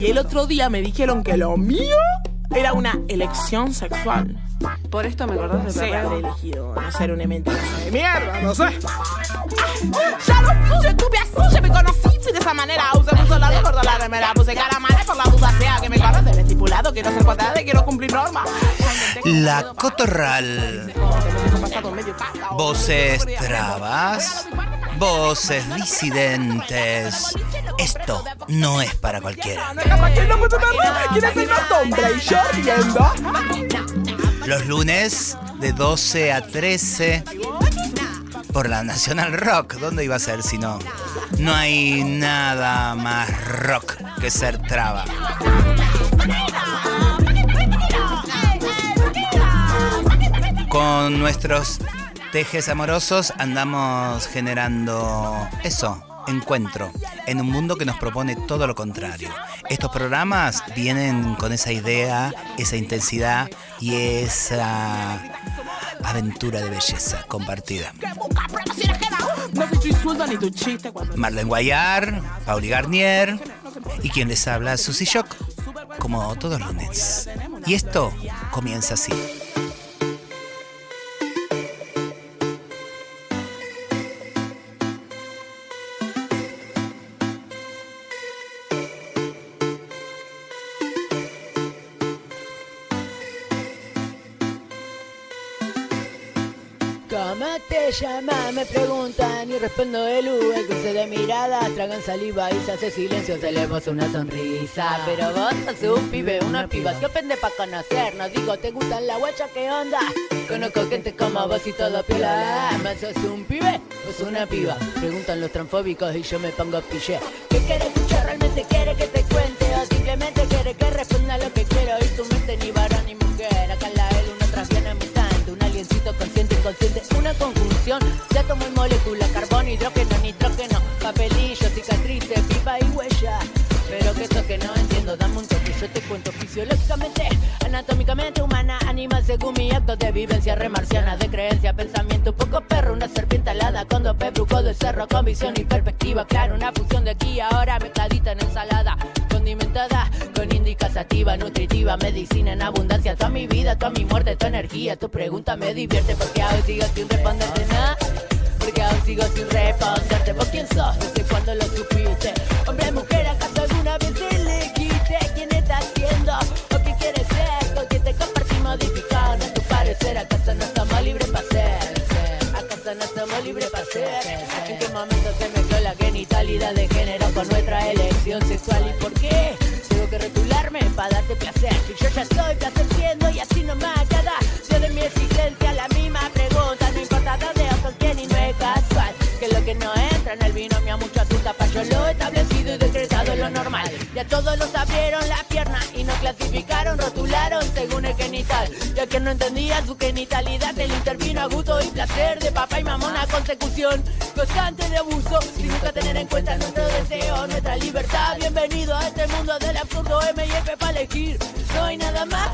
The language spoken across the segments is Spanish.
Y el otro día me dijeron que lo mío era una elección sexual. Por esto me acordás de haber elegido no ser una mentirosa de mierda, no sé. Ya lo puse, estuve así, ya me conocí, fui de esa manera. Usé mucho la gorda la remera, puse cara mala por la duda sea que me corras del estipulado. Quiero ser cuadrada y quiero cumplir normas. La Cotorral. Voces trabas, voces disidentes. Esto no es para cualquiera. Los lunes de 12 a 13 por la Nacional Rock. ¿Dónde iba a ser si no? No hay nada más rock que ser traba. Con nuestros tejes amorosos andamos generando eso, encuentro, en un mundo que nos propone todo lo contrario. Estos programas vienen con esa idea, esa intensidad y esa aventura de belleza compartida. Marlene Guayar, Pauli Garnier y quien les habla, Susy Shock, como todos los lunes. Y esto comienza así. ¿Cómo te llamas? Me preguntan y respondo el U. El cruce de miradas, tragan saliva y se hace silencio, se le una sonrisa. Pero vos sos un pibe, una piba, se ofende pa' conocernos. Digo, ¿te gustan la guacha? ¿Qué onda? Conozco gente como vos y todo piola. ¿Más sos un pibe o sos una piba? Preguntan los transfóbicos y yo me pongo pille. ¿Qué quiere escuchar? ¿Realmente quiere que te cuente? ¿O simplemente quiere que responda lo que quiero? Y tu mente ni varón Una conjunción de átomo y molécula. Carbón, hidrógeno, nitrógeno. Papelillo, cicatrices, pipa y huella. Pero que eso que no entiendo, dame un toque, yo te cuento fisiológicamente, anatómicamente humana, animal según mi acto de vivencia remarciana, de creencia, pensamiento, poco perro, una serpiente alada, con dos bruco del cerro, con visión y perspectiva, claro, una fusión de aquí ahora, mezcladita en ensalada, condimentada, con nutritiva, medicina en abundancia, toda mi vida, toda mi muerte, tu energía, tu pregunta me divierte, porque aún sigo sin responderte nada. Porque aún sigo sin responderte ¿Vos quién sos? Desde cuándo lo supiste Hombre, mujer, ¿acaso alguna vez elegiste quién está haciendo? ¿O qué quieres ser? ¿Con quién te compartís modificando tu parecer? ¿Acaso no estamos libres para ser? ¿Acaso no estamos libres para ser? ¿En qué momento se mezcló la genitalidad de género con nuestra elección normal. Ya todos nos abrieron la pierna y nos clasificaron, rotularon según el genital. Ya que no entendía su genitalidad Él intervino a gusto y placer de papá y mamá Una consecución constante de abuso. Sin nunca tener en cuenta nuestro deseo, nuestra libertad. Bienvenido a este mundo del absurdo M y F para elegir. Hay nada más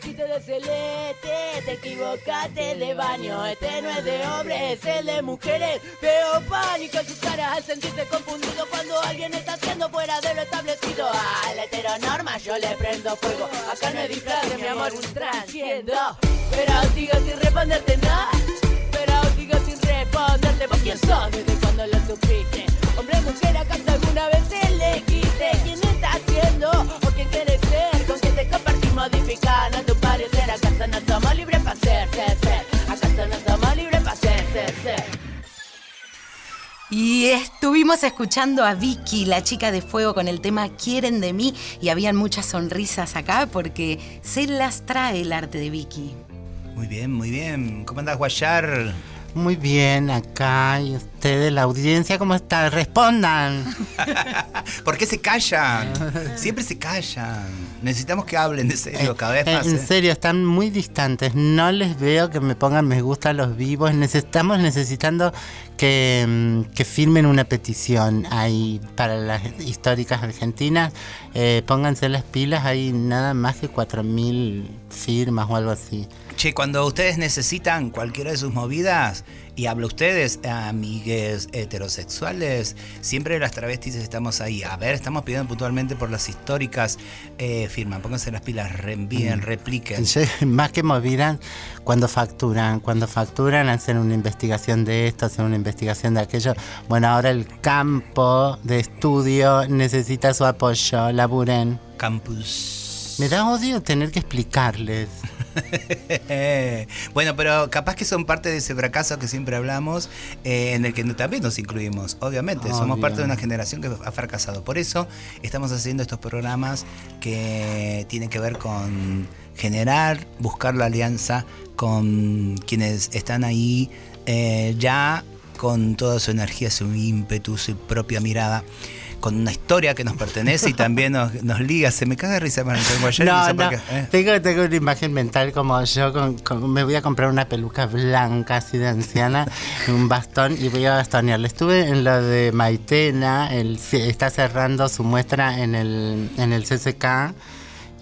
vos vestite de celeste, te equivocaste de baño, este no es de hombres, es el de mujeres. Veo pánico en sus caras al sentirse confundido cuando alguien está haciendo fuera de lo establecido. A la heteronorma yo le prendo fuego, acá no hay disfraz, mi amor, un transciendo. Pero sigo sin responderte nada, pero sigo sin responderte. ¿Vos quién sos? ¿Desde cuando lo supiste? Hombre, mujer, ¿acaso alguna vez elegiste quién está haciendo modificando a tu parecer? ¿Acaso no somos libres para ser, ser, ser? ¿Acaso no somos libres para ser, ser, ser? Y estuvimos escuchando a Vicky, la chica de fuego, con el tema Quieren de mí y habían muchas sonrisas acá porque se las trae el arte de Vicky. Muy bien, muy bien. ¿Cómo andás, Guayar? Muy bien, acá. ¿Y ustedes, la audiencia, cómo está? Respondan. ¿Por qué se callan? Siempre se callan. Necesitamos que hablen de serio cada vez Eh, más. En ¿eh? serio, están muy distantes. No les veo que me pongan me gusta a los vivos. Estamos necesitando que, mm, que firmen una petición ahí para las históricas argentinas. Eh, pónganse las pilas, hay nada más que 4.000 firmas o algo así. Che, cuando ustedes necesitan cualquiera de sus movidas, y hablo ustedes, amigues heterosexuales, siempre las travestis estamos ahí. A ver, estamos pidiendo puntualmente por las históricas. Eh, firman, pónganse las pilas, reenvíen, repliquen. Yo, más que movidas, cuando facturan, cuando facturan hacen una investigación de esto, hacen una investigación de aquello. Bueno, ahora el campo de estudio necesita su apoyo, laburen. Campus. Me da odio tener que explicarles. bueno, pero capaz que son parte de ese fracaso que siempre hablamos, eh, en el que también nos incluimos, obviamente. Somos Obvio. parte de una generación que ha fracasado. Por eso estamos haciendo estos programas que tienen que ver con generar, buscar la alianza con quienes están ahí eh, ya con toda su energía, su ímpetu, su propia mirada. Con una historia que nos pertenece y también nos, nos liga. Se me caga de risa, Guayar, No, por no, qué, ¿eh? tengo, tengo una imagen mental como yo con- con- me voy a comprar una peluca blanca así de anciana, un bastón y voy a bastonearle. Estuve en lo de Maitena, el, está cerrando su muestra en el, en el CCK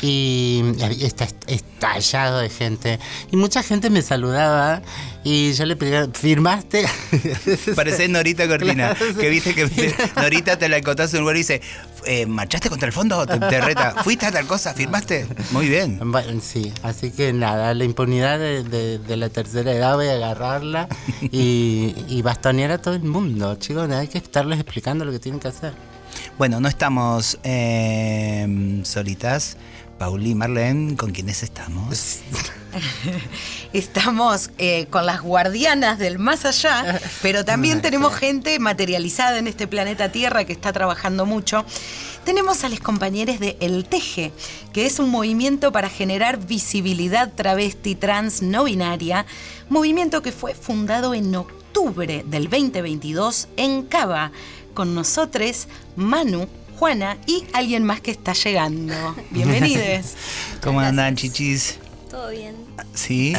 y está estallado de gente y mucha gente me saludaba y yo le pedía, ¿firmaste? Pareces Norita Cortina, Claro, que viste que Norita te la encontrás en un lugar y dice, eh, ¿marchaste contra el fondo? Te, te reta, ¿fuiste a tal cosa? ¿Firmaste? Muy bien. Bueno, sí, así que nada, la impunidad de, de- de la tercera edad voy a agarrarla y, y bastonear a todo el mundo, chicos, hay que estarles explicando lo que tienen que hacer. Bueno, no estamos eh, solitas. Pauli y Marlene, ¿con quiénes estamos? Estamos eh, con las guardianas del más allá, pero también tenemos gente materializada en este planeta Tierra que está trabajando mucho. Tenemos a los compañeros de El Teje, que es un movimiento para generar visibilidad travesti trans no binaria, movimiento que fue fundado en octubre del 2022 en Cava, con nosotros, Manu, Juana y alguien más que está llegando. Bienvenidos. ¿Cómo andan, chichis? Todo bien. ¿Sí?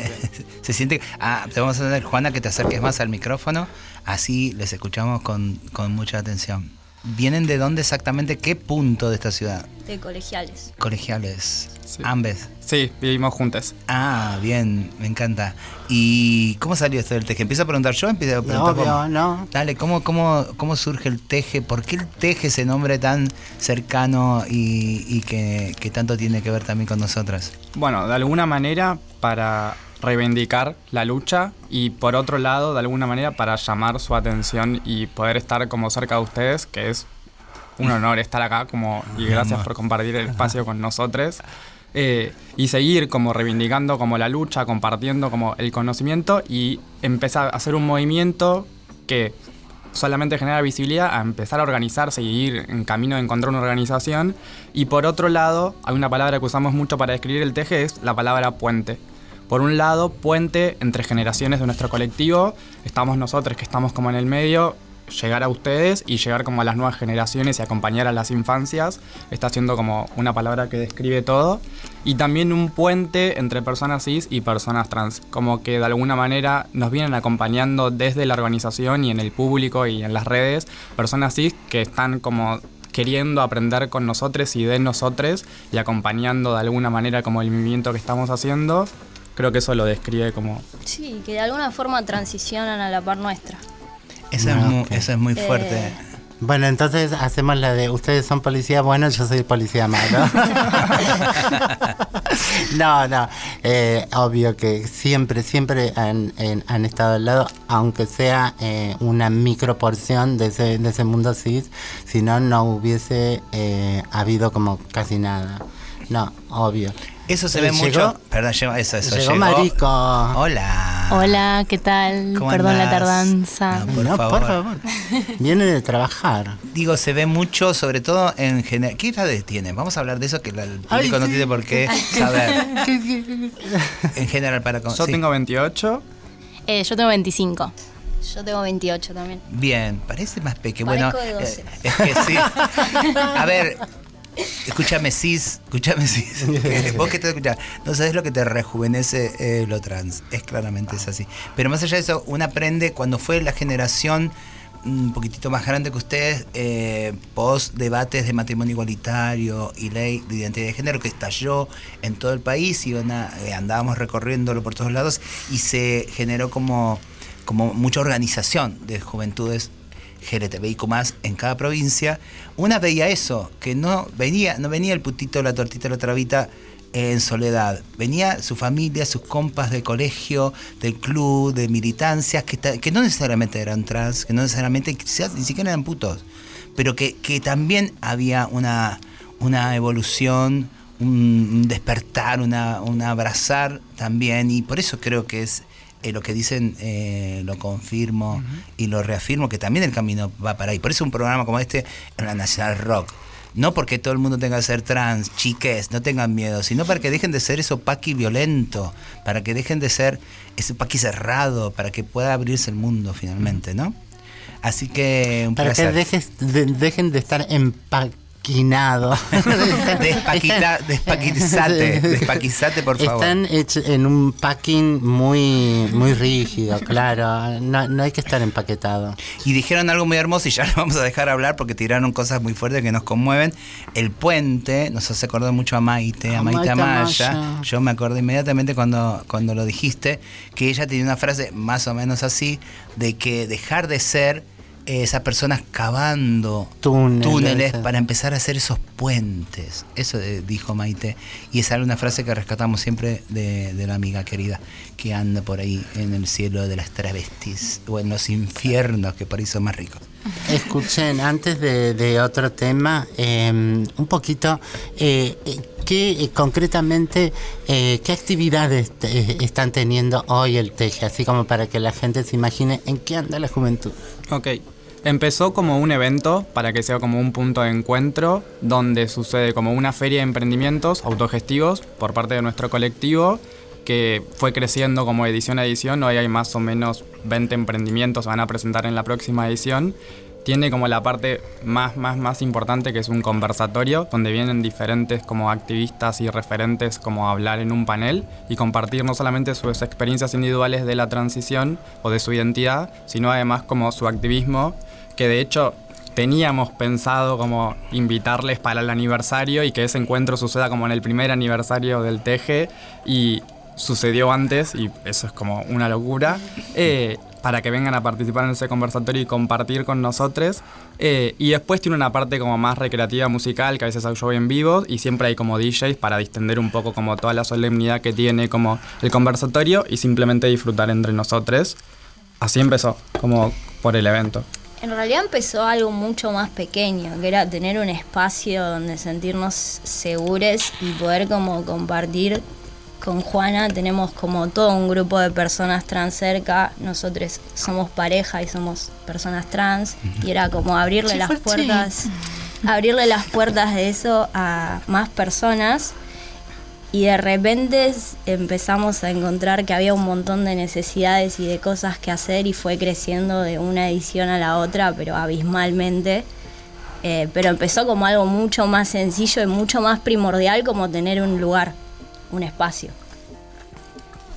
Se siente... Ah, te vamos a tener, Juana, que te acerques más al micrófono, así les escuchamos con, con mucha atención. ¿Vienen de dónde exactamente? ¿Qué punto de esta ciudad? De colegiales. Colegiales. Sí. Ambes. Sí, vivimos juntas. Ah, bien, me encanta. ¿Y cómo salió esto del teje? ¿Empiezo a preguntar yo? ¿Empiezo a preguntar Obvio, cómo? ¿no? Dale, ¿cómo, cómo, ¿cómo surge el teje? ¿Por qué el teje, ese nombre tan cercano y, y que, que tanto tiene que ver también con nosotras? Bueno, de alguna manera para reivindicar la lucha y por otro lado, de alguna manera para llamar su atención y poder estar como cerca de ustedes, que es un honor estar acá como y gracias por compartir el espacio con nosotros. Eh, y seguir como reivindicando como la lucha, compartiendo como el conocimiento y empezar a hacer un movimiento que solamente genera visibilidad a empezar a organizarse y ir en camino de encontrar una organización. Y por otro lado, hay una palabra que usamos mucho para describir el teje, la palabra puente. Por un lado, puente entre generaciones de nuestro colectivo, estamos nosotros que estamos como en el medio, llegar a ustedes y llegar como a las nuevas generaciones y acompañar a las infancias, está siendo como una palabra que describe todo. Y también un puente entre personas cis y personas trans, como que de alguna manera nos vienen acompañando desde la organización y en el público y en las redes, personas cis que están como queriendo aprender con nosotros y de nosotros y acompañando de alguna manera como el movimiento que estamos haciendo. Creo que eso lo describe como Sí, que de alguna forma transicionan a la par nuestra. Eso, es, Ah, muy, ok. eso es muy fuerte. Eh, Bueno, entonces hacemos la de ustedes son policía bueno, yo soy policía malo. no, no, eh, obvio que siempre, siempre han, en- han estado al lado, aunque sea eh, una microporción de ese, de ese mundo cis, si no, no hubiese eh, habido como casi nada. No, obvio. Eso se ve llegó- mucho. Perdón, llegó, eso, eso. llegó Marico. Hola. Hola, ¿qué tal? ¿Cómo Perdón la tardanza. No, por no, favor. por favor. Viene de trabajar. Digo, se ve mucho, sobre todo en general. ¿Qué edades tienen? Vamos a hablar de eso que el público Ay, no sí. tiene por qué saber. en general, para con- yo sí. tengo 28, Eh, yo tengo 25. yo tengo 28 también. Bien, parece más pequeño. Bueno, Parezco de 12. eh, es que sí. A ver, Escúchame, cis, escúchame, cis. que Vos que te escuchás, no sabes lo que te rejuvenece eh, lo trans. Es claramente es así. Pero más allá de eso, uno aprende cuando fue la generación un poquitito más grande que ustedes, eh, post debates de matrimonio igualitario y ley de identidad de género que estalló en todo el país y una- eh, andábamos recorriéndolo por todos lados y se generó como, como mucha organización de juventudes LGTBIQ más en cada provincia, una veía eso, que no venía, no venía el putito, la tortita, la trabita en soledad. Venía su familia, sus compas de colegio, del club, de militancias, que, que no necesariamente eran trans, que no necesariamente, quizás ni siquiera eran putos, pero que, que también había una, una evolución, un un despertar, una, un abrazar también, y por eso creo que es eh, lo que dicen, eh, lo confirmo y lo reafirmo, que también el camino va para ahí. Por eso un programa como este en la Nacional Rock. No porque todo el mundo tenga que ser trans, chiques, no tengan miedo, sino para que dejen de ser eso paqui violento, para que dejen de ser ese paqui cerrado, para que pueda abrirse el mundo finalmente, ¿no? Así que un Para que placer. dejes de- dejen de estar empaquinados. Despaquita- despaquizate, despaquizate, por favor. Están hechos en un packing muy, muy rígido, claro. No, no hay que estar empaquetado. Y dijeron algo muy hermoso y ya lo vamos a dejar hablar porque tiraron cosas muy fuertes que nos conmueven. El puente nos hace acordar mucho a Maite, a Maite Amaya. Amaya. Yo me acordé inmediatamente cuando, cuando lo dijiste, que ella tenía una frase más o menos así, de que dejar de ser esas personas cavando Túneles. túneles para empezar a hacer esos puentes. Eso eh, dijo Maite. Y esa era una frase que rescatamos siempre de, de la amiga querida que anda por ahí en el cielo de las travestis o en los infiernos que por ahí son más ricos. Escuchen, antes de, otro tema, eh, un poquito, eh, eh, ¿qué eh, concretamente, qué actividades están teniendo hoy el Teje? Así como para que la gente se imagine en qué anda la juventud. Ok. Empezó como un evento para que sea como un punto de encuentro donde sucede como una feria de emprendimientos autogestivos por parte de nuestro colectivo que fue creciendo como edición a edición. Hoy hay más o menos 20 emprendimientos, se van a presentar en la próxima edición. Tiene como la parte más, más, más importante que es un conversatorio donde vienen diferentes como activistas y referentes como a hablar en un panel y compartir no solamente sus experiencias individuales de la transición o de su identidad, sino además como su activismo, que de hecho teníamos pensado como invitarles para el aniversario y que ese encuentro suceda como en el primer aniversario del TG y sucedió antes y eso es como una locura. eh, para que vengan a participar en ese conversatorio y compartir con nosotros. eh, y después tiene una parte como más recreativa musical, que a veces hay show en vivo y siempre hay como DJs para distender un poco como toda la solemnidad que tiene como el conversatorio y simplemente disfrutar entre nosotros. Así empezó, como por el evento. En realidad empezó algo mucho más pequeño, que era tener un espacio donde sentirnos seguros y poder como compartir con Juana. Tenemos como todo un grupo de personas trans cerca. Nosotros somos pareja y somos personas trans. Y era como abrirle las puertas, abrirle las puertas de eso a más personas. Y de repente empezamos a encontrar que había un montón de necesidades y de cosas que hacer y fue creciendo de una edición a la otra, pero abismalmente. Eh, pero empezó como algo mucho más sencillo y mucho más primordial como tener un lugar, un espacio.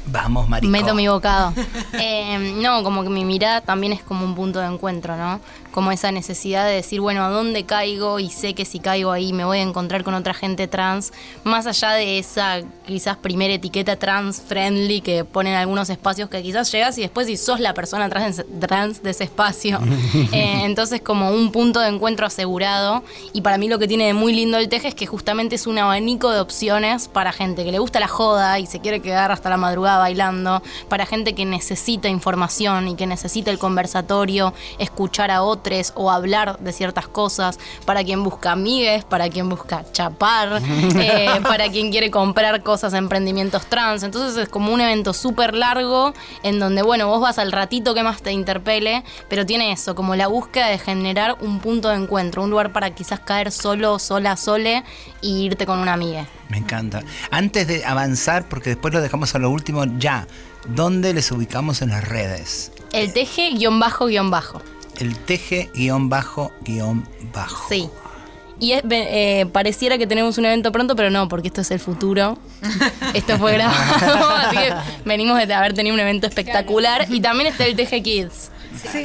Vamos, marico. Meto mi bocado. Eh, no, como que mi mirada también es como un punto de encuentro, ¿no? Como esa necesidad de decir, bueno, ¿a dónde caigo? Y sé que si caigo ahí me voy a encontrar con otra gente trans. Más allá de esa quizás primera etiqueta trans friendly que ponen algunos espacios que quizás llegas y después si sos la persona trans, trans de ese espacio. Eh, entonces como un punto de encuentro asegurado. Y para mí lo que tiene de muy lindo el teje es que justamente es un abanico de opciones para gente que le gusta la joda y se quiere quedar hasta la madrugada bailando, para gente que necesita información y que necesita el conversatorio, escuchar a otros o hablar de ciertas cosas, para quien busca amigues, para quien busca chapar, eh, para quien quiere comprar cosas, emprendimientos trans. Entonces es como un evento súper largo en donde, bueno, vos vas al ratito que más te interpele, pero tiene eso, como la búsqueda de generar un punto de encuentro, un lugar para quizás caer solo, sola, sole y irte con una amiga. Me encanta. Antes de avanzar, porque después lo dejamos a lo último, ya. ¿Dónde les ubicamos en las redes? El teje guion bajo guion bajo. El teje guion bajo guion bajo. Sí. y es, eh, pareciera que tenemos un evento pronto, pero no, porque esto es el futuro. Esto fue grabado, así que venimos de haber tenido un evento espectacular. Y también está el TG Kids,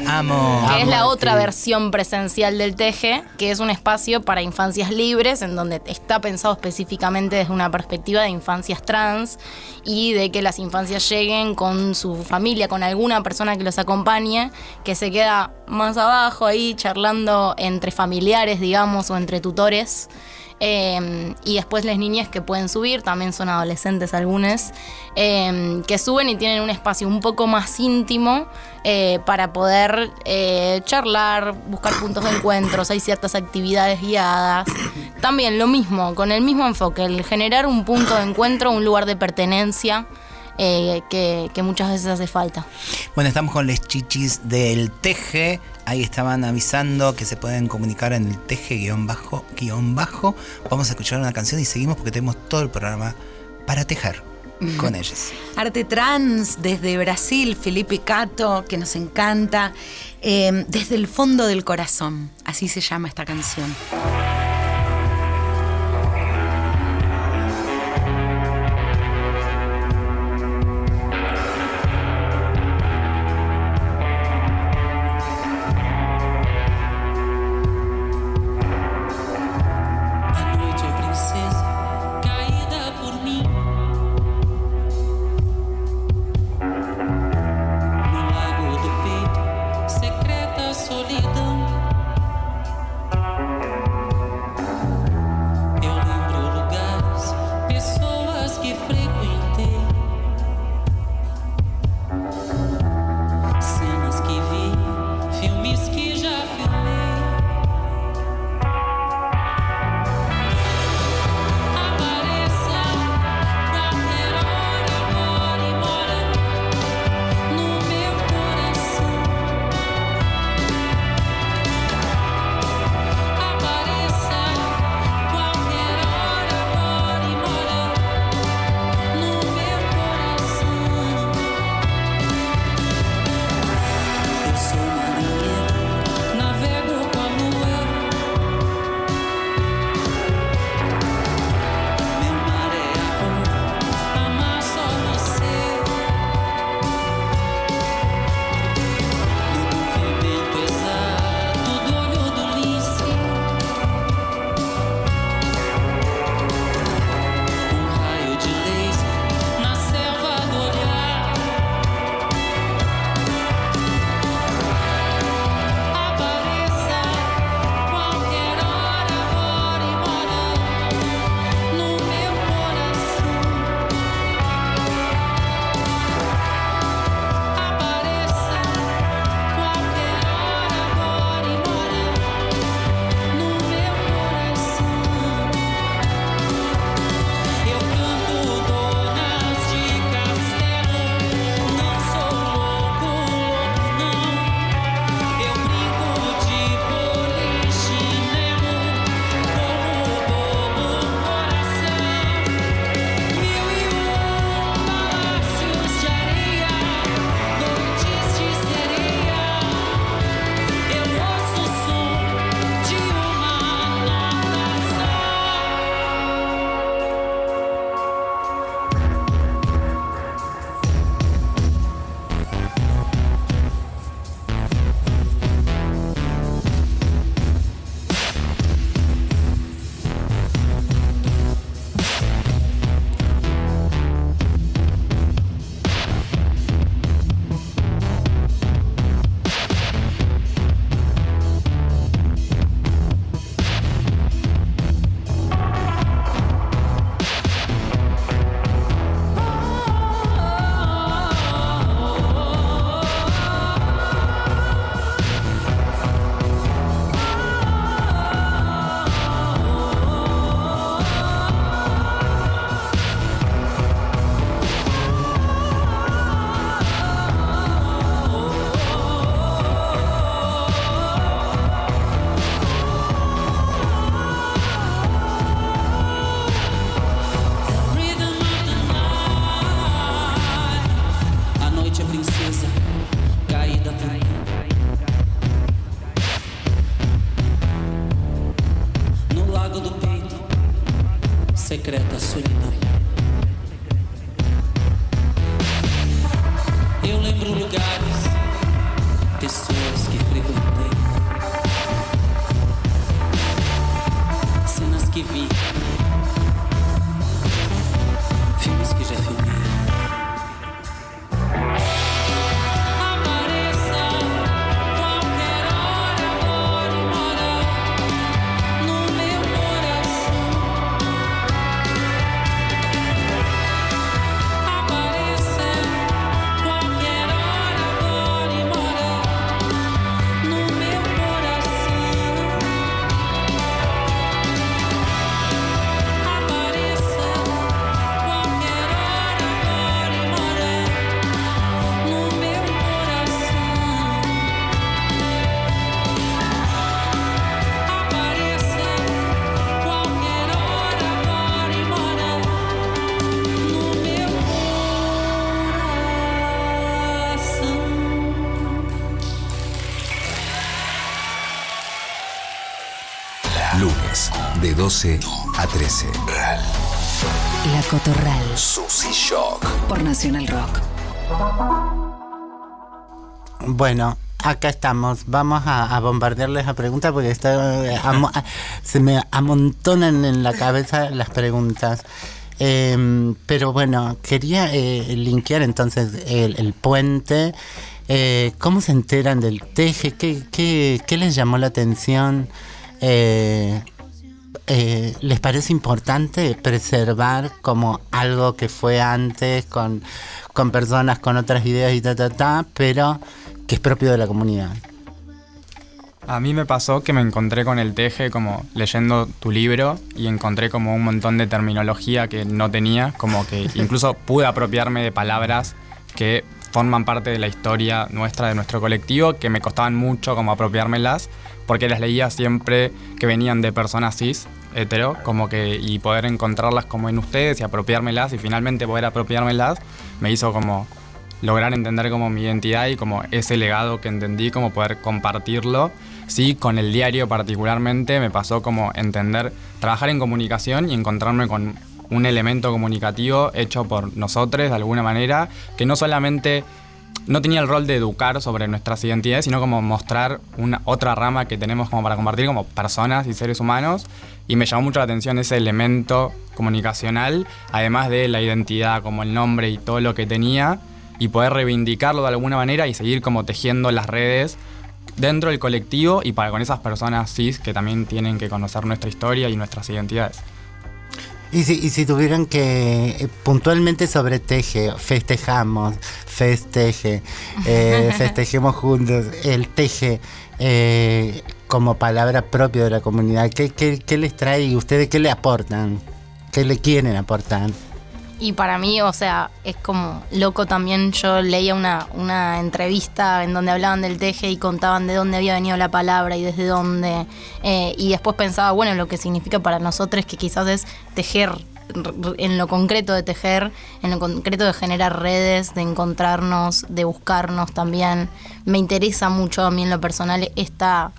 Amo. que es la otra sí. versión presencial del TG, que es un espacio para infancias libres, en donde está pensado específicamente desde una perspectiva de infancias trans y de que las infancias lleguen con su familia, con alguna persona que los acompañe, que se queda más abajo ahí charlando entre familiares, digamos, o entre tutores. Eh, y después las niñas que pueden subir, también son adolescentes algunas, eh, que suben y tienen un espacio un poco más íntimo eh, para poder eh, charlar, buscar puntos de encuentros, hay ciertas actividades guiadas. También lo mismo, con el mismo enfoque, el generar un punto de encuentro, un lugar de pertenencia. eh, que, que muchas veces hace falta. Bueno, estamos con les chichis del Teje. Ahí estaban avisando que se pueden comunicar en el Teje guion bajo, guion bajo. Vamos a escuchar una canción y seguimos porque tenemos todo el programa para tejer con ellos. Arte trans desde Brasil, Felipe Cato, que nos encanta. eh, desde el fondo del corazón, así se llama esta canción. 12 a 13. La Cotorral. Sushi Shock. Por Nacional Rock. Bueno, acá estamos. Vamos a, a bombardearles a preguntas porque está, eh, a- se me amontonan en la cabeza las preguntas. Em, pero bueno, quería eh, linkear entonces el, el puente. Eh, ¿Cómo se enteran del teje? ¿Qué, qué, qué les llamó la atención? Eh, eh, ¿Les parece importante preservar como algo que fue antes con, con personas con otras ideas y ta, ta, ta, pero que es propio de la comunidad? A mí me pasó que me encontré con el teje como leyendo tu libro y encontré como un montón de terminología que no tenía, como que incluso pude apropiarme de palabras que forman parte de la historia nuestra, de nuestro colectivo, que me costaban mucho como apropiármelas, porque las leía siempre que venían de personas cis, hetero, como que y poder encontrarlas como en ustedes y apropiármelas y finalmente poder apropiármelas me hizo como lograr entender como mi identidad y como ese legado que entendí, como poder compartirlo. Sí, con el diario particularmente me pasó como entender, trabajar en comunicación y encontrarme con un elemento comunicativo hecho por nosotros de alguna manera, que no solamente no tenía el rol de educar sobre nuestras identidades, sino como mostrar una otra rama que tenemos como para compartir como personas y seres humanos. Y me llamó mucho la atención ese elemento comunicacional, además de la identidad, como el nombre y todo lo que tenía, y poder reivindicarlo de alguna manera y seguir como tejiendo las redes dentro del colectivo y para con esas personas cis que también tienen que conocer nuestra historia y nuestras identidades. Y si, y si tuvieran que eh, puntualmente sobre teje, festejamos, festeje, eh, festejemos juntos, el teje eh, como palabra propia de la comunidad, ¿qué, qué, qué les trae y ustedes qué le aportan? ¿Qué le quieren aportar? Y para mí, o sea, es como loco también. Yo leía una, una entrevista en donde hablaban del teje y contaban de dónde había venido la palabra y desde dónde. Eh, y después pensaba, bueno, lo que significa para nosotros que quizás es tejer, en lo concreto de tejer, en lo concreto de generar redes, de encontrarnos, de buscarnos también. Me interesa mucho a mí en lo personal esta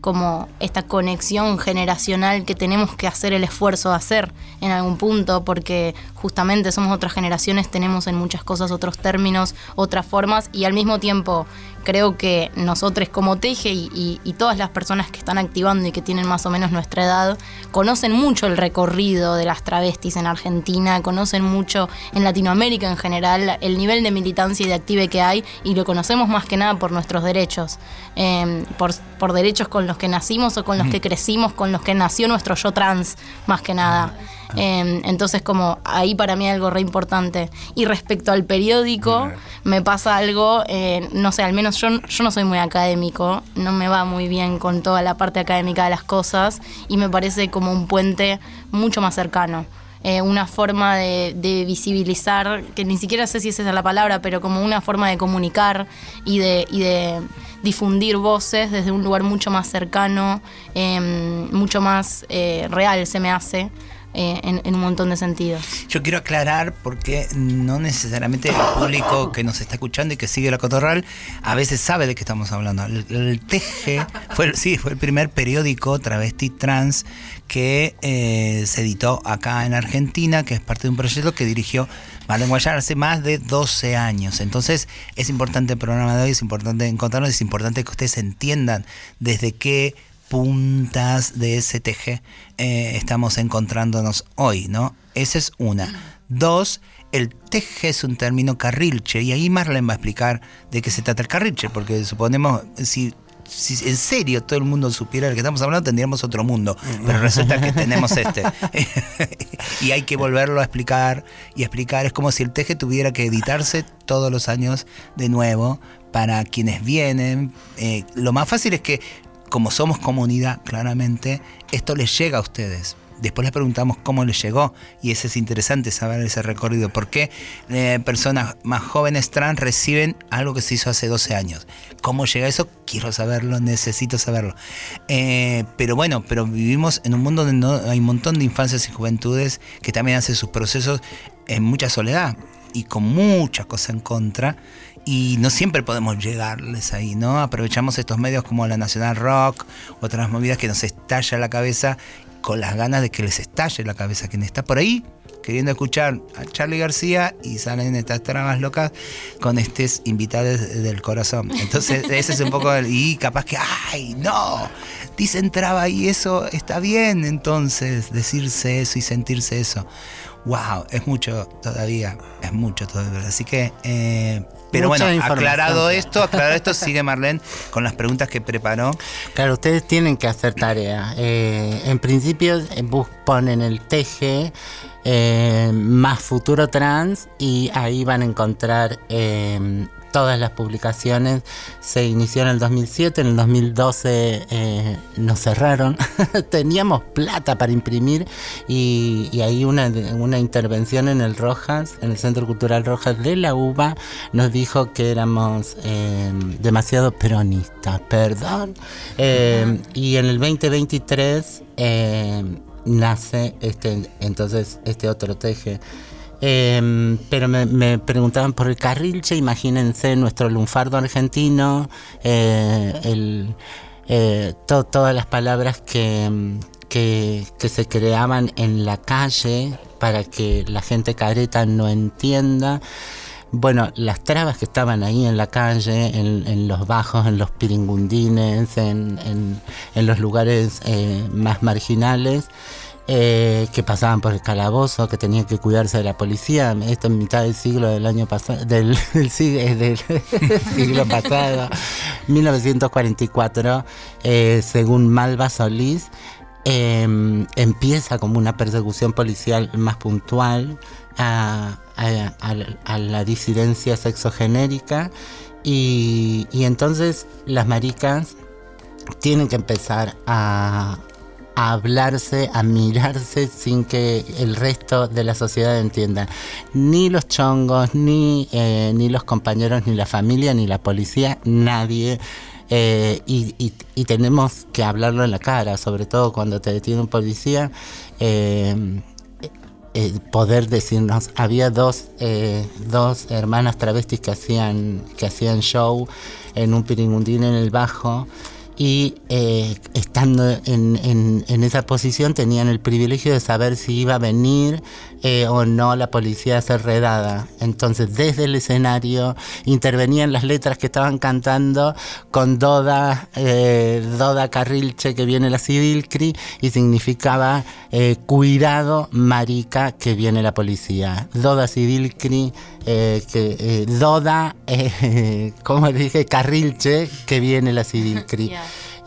como esta conexión generacional que tenemos que hacer el esfuerzo de hacer en algún punto, porque justamente somos otras generaciones, tenemos en muchas cosas otros términos, otras formas, y al mismo tiempo creo que nosotros como Teje y, y- y todas las personas que están activando y que tienen más o menos nuestra edad, conocen mucho el recorrido de las travestis en Argentina, conocen mucho en Latinoamérica en general el nivel de militancia y de active que hay, y lo conocemos más que nada por nuestros derechos, eh, por, por derechos con los que nacimos o con los que crecimos, con los que nació nuestro yo trans, más que nada. Eh, entonces, como ahí para mí algo re importante. Y respecto al periódico, me pasa algo, eh, no sé, al menos yo, yo no soy muy académico, no me va muy bien con toda la parte académica de las cosas y me parece como un puente mucho más cercano. Eh, una forma de, de visibilizar, que ni siquiera sé si esa es la palabra, pero como una forma de comunicar y de, y de difundir voces desde un lugar mucho más cercano, eh, mucho más eh, real se me hace eh, en, un montón de sentidos. Yo quiero aclarar porque no necesariamente el público que nos está escuchando y que sigue la Cotorral a veces sabe de qué estamos hablando. El, el Teje fue, sí, fue el primer periódico travesti trans que eh, se editó acá en Argentina, que es parte de un proyecto que dirigió Marlene Guayar hace más de 12 años. Entonces es importante el programa de hoy, es importante encontrarnos, es importante que ustedes entiendan desde qué puntas de ese teje eh, estamos encontrándonos hoy, ¿no? Esa es una. Dos, el teje es un término carrilche y ahí Marlene va a explicar de qué se trata el carrilche, porque suponemos, si, en serio todo el mundo supiera de que estamos hablando, tendríamos otro mundo, pero resulta que tenemos este. y hay que volverlo a explicar y explicar, es como si el teje tuviera que editarse todos los años de nuevo para quienes vienen. Eh, lo más fácil es que como somos comunidad, claramente, esto les llega a ustedes. Después les preguntamos cómo les llegó y eso es interesante saber ese recorrido. ¿Por qué eh, personas más jóvenes trans reciben algo que se hizo hace 12 años? ¿Cómo llega eso? Quiero saberlo, necesito saberlo. Eh, pero bueno, pero vivimos en un mundo donde no- hay un montón de infancias y juventudes que también hacen sus procesos en mucha soledad y con muchas cosas en contra y no siempre podemos llegarles ahí, ¿no? Aprovechamos estos medios como la Nacional Rock, otras movidas que nos estalla la cabeza con las ganas de que les estalle la cabeza quien está por ahí queriendo escuchar a Charlie García y salen estas trabas locas con estos invitados del corazón. Entonces, ese es un poco el, y capaz que, ay, no, dicen traba y eso está bien, entonces, decirse eso y sentirse eso. Wow, es mucho todavía, es mucho todavía. Así que, eh, pero Mucha bueno, aclarado esto, aclarado esto, sigue Marlene con las preguntas que preparó. Claro, ustedes tienen que hacer tarea. Eh, en principio eh, ponen el teje eh, más futuro trans y ahí van a encontrar eh, todas las publicaciones. Se inició en el 2007, en el 2012 eh, nos cerraron. Teníamos plata para imprimir y, ahí una, una intervención en el Rojas, en el Centro Cultural Rojas de la UBA, nos dijo que éramos eh, demasiado peronistas, perdón. Eh, y en el 2023 eh, nace este, entonces este otro teje. Eh, pero me, me preguntaban por el carrilche, imagínense nuestro lunfardo argentino, eh, eh, to- todas las palabras que, se creaban en la calle para que la gente careta no entienda. Bueno, las trabas que estaban ahí en la calle, en, en los bajos, en los piringundines, en, en- en los lugares eh, más marginales, eh, que pasaban por el calabozo, que tenían que cuidarse de la policía. Esto en mitad del siglo del año pasado, del, eh, siglo pasado, 1944, eh, según Malva Solís. eh, empieza como una persecución policial más puntual a, la- disidencia sexogenérica y entonces las maricas tienen que empezar a, a hablarse, a mirarse sin que el resto de la sociedad entienda. Ni los chongos, ni, eh, ni los compañeros, ni la familia, ni la policía, nadie. Eh, y, y- tenemos que hablarlo en la cara, sobre todo cuando te detiene un policía. eh, eh, poder decirnos, había dos, dos hermanas travestis que hacían, que hacían show en un piringundín en el bajo y eh, estando en, en- en esa posición tenían el privilegio de saber si iba a venir eh, o no la policía ser redada. Entonces desde el escenario intervenían las letras que estaban cantando con Doda, eh, Doda Carrilche que viene la Civilcri y significaba eh, cuidado marica que viene la policía. Doda Civilcri, eh, que, eh, Doda, eh, ¿cómo le dije? Carrilche que viene la Civilcri.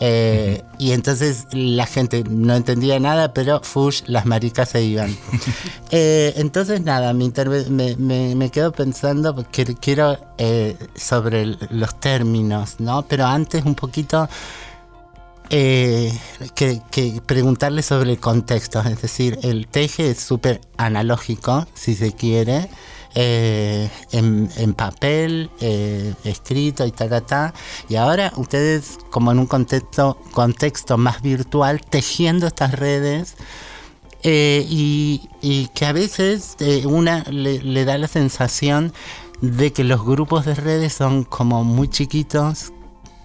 Eh, y entonces la gente no entendía nada, pero fush, las maricas se iban. Eh, entonces nada, me, me, me- me quedo pensando porque quiero eh, sobre los términos, ¿no? Pero antes un poquito eh, que, que preguntarle sobre el contexto, es decir, el teje es súper analógico, si se quiere, eh, en, papel, eh, escrito y ta, ta, ta. Y ahora ustedes, como en un contexto, contexto más virtual, tejiendo estas redes. eh, y, que a veces una le da la sensación de que los grupos de redes son como muy chiquitos,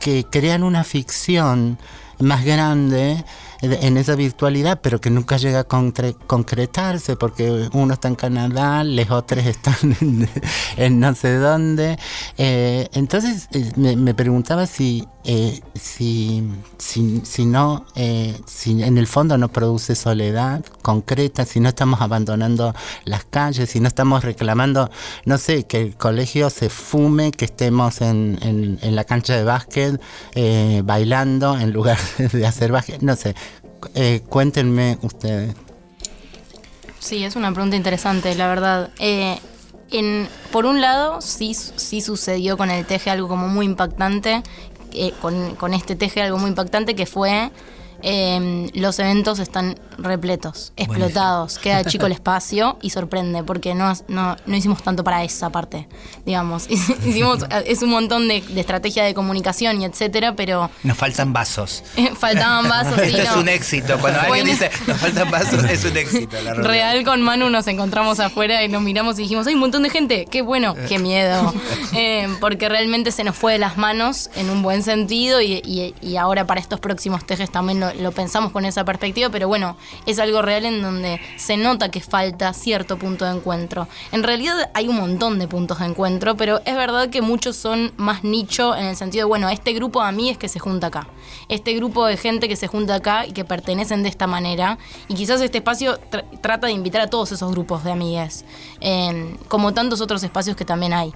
que crean una ficción más grande en esa virtualidad, pero que nunca llega a concre- concretarse, porque uno está en Canadá, los otros están en, en no sé dónde. Eh, entonces eh, me, preguntaba si, eh, si, si, no, eh, si en el fondo no produce soledad concreta, si no estamos abandonando las calles, si no estamos reclamando, no sé, que el colegio se fume, que estemos en, en- en la cancha de básquet eh, bailando en lugar de hacer básquet, no sé. Eh, cuéntenme ustedes. Sí, es una pregunta interesante, la verdad. Eh, en, por un lado, sí, sí sucedió con el teje algo como muy impactante, eh, con, con este teje algo muy impactante que fue eh, los eventos están repletos, explotados, queda chico el espacio y sorprende porque no, no, no hicimos tanto para esa parte, digamos. Hicimos, es un montón de, de estrategia de comunicación y etcétera, pero Nos faltan vasos. faltaban vasos y Esto es no. un éxito. Cuando alguien dice nos faltan vasos, es un éxito. La. Real con Manu nos encontramos afuera y nos miramos y dijimos, hay un montón de gente, qué bueno, qué miedo. Eh, porque realmente se nos fue de las manos en un buen sentido y, y- y ahora para estos próximos tejes también lo, lo pensamos con esa perspectiva, pero bueno, es algo real en donde se nota que falta cierto punto de encuentro. En realidad hay un montón de puntos de encuentro, pero es verdad que muchos son más nicho en el sentido de, bueno, este grupo de amigues que se junta acá, este grupo de gente que se junta acá y que pertenecen de esta manera, y quizás este espacio tr- trata de invitar a todos esos grupos de amigues, eh, como tantos otros espacios que también hay.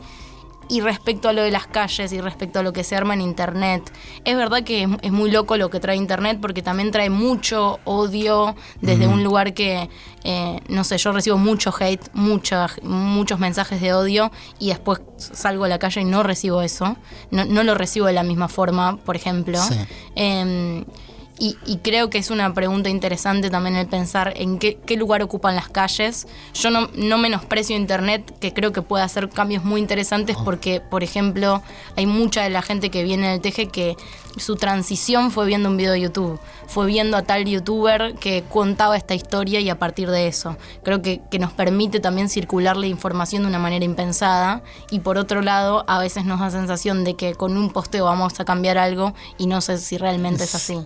Y respecto a lo de las calles y respecto a lo que se arma en Internet, es verdad que es, es muy loco lo que trae Internet porque también trae mucho odio desde un lugar que, eh, no sé, yo recibo mucho hate, mucha- muchos mensajes de odio y después salgo a la calle y no recibo eso. No, no lo recibo de la misma forma, por ejemplo. Sí. Em, y, y creo que es una pregunta interesante también el pensar en qué, qué lugar ocupan las calles. Yo no, no menosprecio Internet, que creo que puede hacer cambios muy interesantes porque, por ejemplo, hay mucha de la gente que viene del teje que su transición fue viendo un video de YouTube, fue viendo a tal youtuber que contaba esta historia y a partir de eso. Creo que, que nos permite también circular la información de una manera impensada y por otro lado a veces nos da sensación de que con un posteo vamos a cambiar algo y no sé si realmente es así.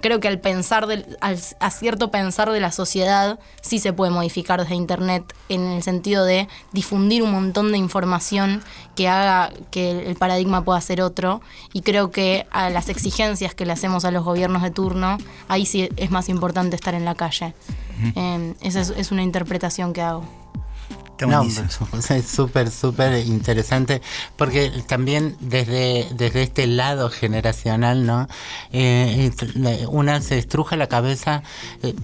Creo que al pensar del, al- a cierto pensar de la sociedad sí se puede modificar desde internet en el sentido de difundir un montón de información que haga que el paradigma pueda ser otro y creo que a las exigencias que le hacemos a los gobiernos de turno ahí sí es más importante estar en la calle. Eh, esa es, es una interpretación que hago. No, es súper, súper interesante, porque también desde, desde este lado generacional, ¿no? Eh, una se estruja la cabeza eh,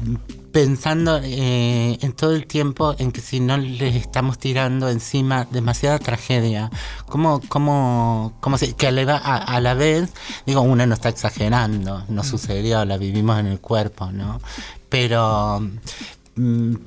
pensando eh, en todo el tiempo en que si no les estamos tirando encima demasiada tragedia, como, como, como si, que a la, a, a la vez, digo, una no está exagerando, no sucedió, la vivimos en el cuerpo, ¿no? Pero Mm,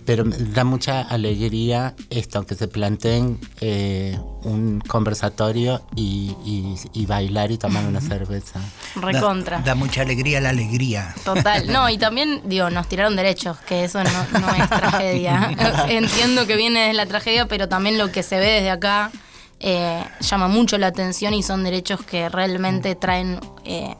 pero me da mucha alegría esto, que se planteen eh, un conversatorio y, y- y bailar y tomar una cerveza. Recontra. Da, da mucha alegría la alegría. Total, no, y también, digo, nos tiraron derechos, que eso no, no es tragedia. Entiendo que viene desde la tragedia, pero también lo que se ve desde acá eh, llama mucho la atención y son derechos que realmente traen eh,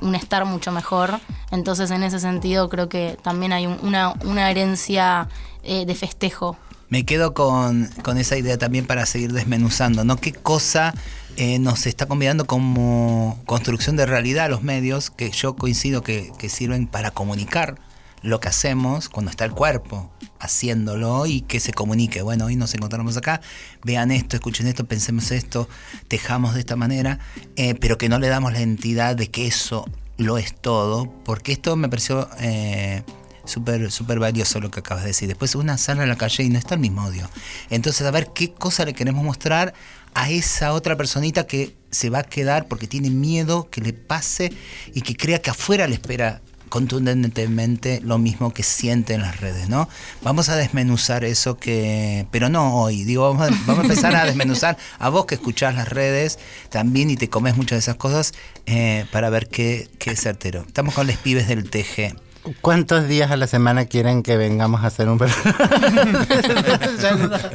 un estar mucho mejor. Entonces, en ese sentido, creo que también hay un- una, herencia eh, de festejo. Me quedo con, con esa idea también para seguir desmenuzando, ¿no? ¿Qué cosa eh, nos está convidando como construcción de realidad a los medios, que yo coincido que sirven para comunicar lo que hacemos cuando está el cuerpo haciéndolo y que se comunique. Bueno, hoy nos encontramos acá, vean esto, escuchen esto, pensemos esto, tejamos de esta manera, eh, pero que no le damos la entidad de que eso lo es todo, porque esto me pareció eh, súper valioso lo que acabas de decir. Después una sale a la calle y no está el mismo odio. Entonces, a ver qué cosa le queremos mostrar a esa otra personita que se va a quedar porque tiene miedo que le pase y que crea que afuera le espera contundentemente lo mismo que siente en las redes, ¿no? Vamos a desmenuzar eso que, pero no hoy, digo, vamos a, empezar a desmenuzar a vos que escuchás las redes también y te comes muchas de esas cosas eh, para ver qué, qué es certero. Estamos con los pibes del TG. ¿Cuántos días a la semana quieren que vengamos a hacer un programa?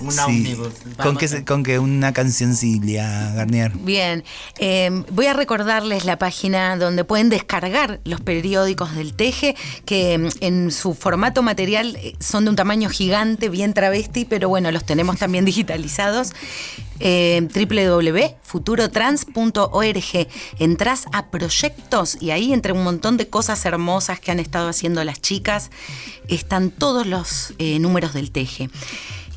Un Sí. ómnibus. ¿Con se- con qué una cancioncilla, Garnier? Bien, eh, voy a recordarles la página donde pueden descargar los periódicos del Teje, que mm, en su formato material eh, son de un tamaño gigante, bien travesti, pero bueno, los tenemos también digitalizados. Eh, www.futurotrans.org. Entrás a proyectos y ahí entre un montón de cosas hermosas que han estado haciendo las chicas están todos los eh, números del Teje.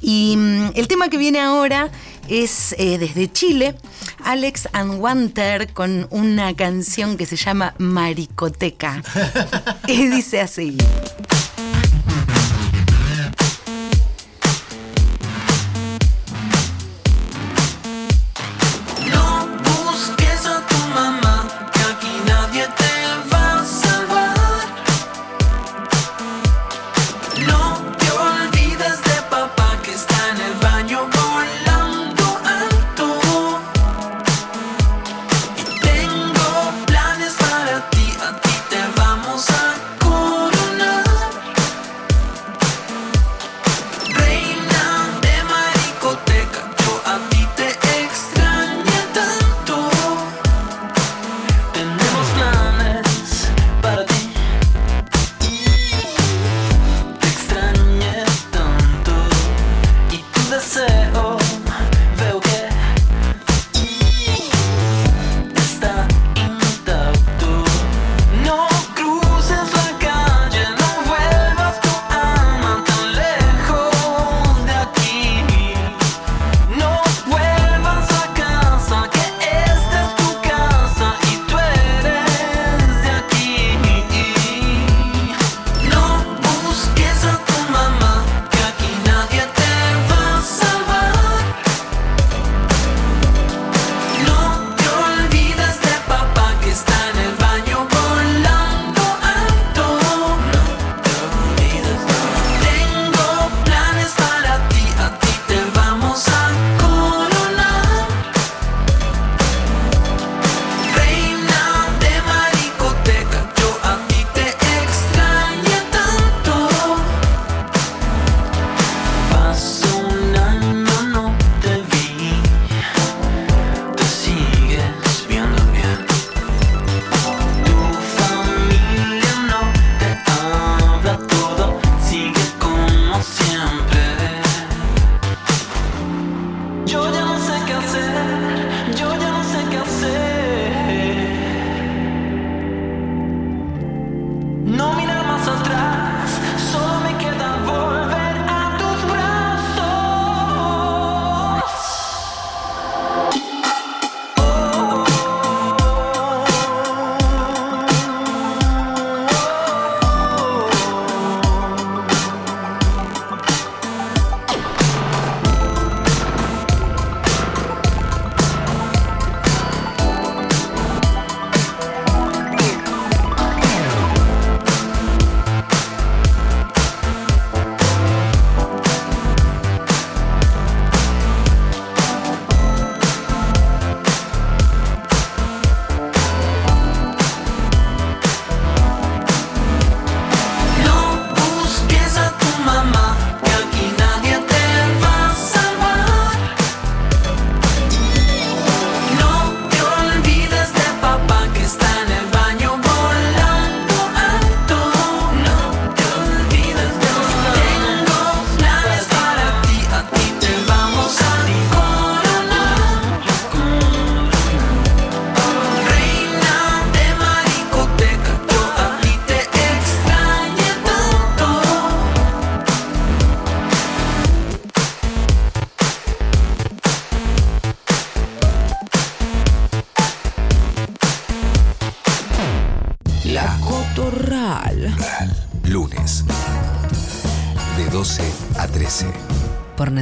Y mm, el tema que viene ahora es eh, desde Chile, Alex and Wanter con una canción que se llama Maricoteca. y dice así.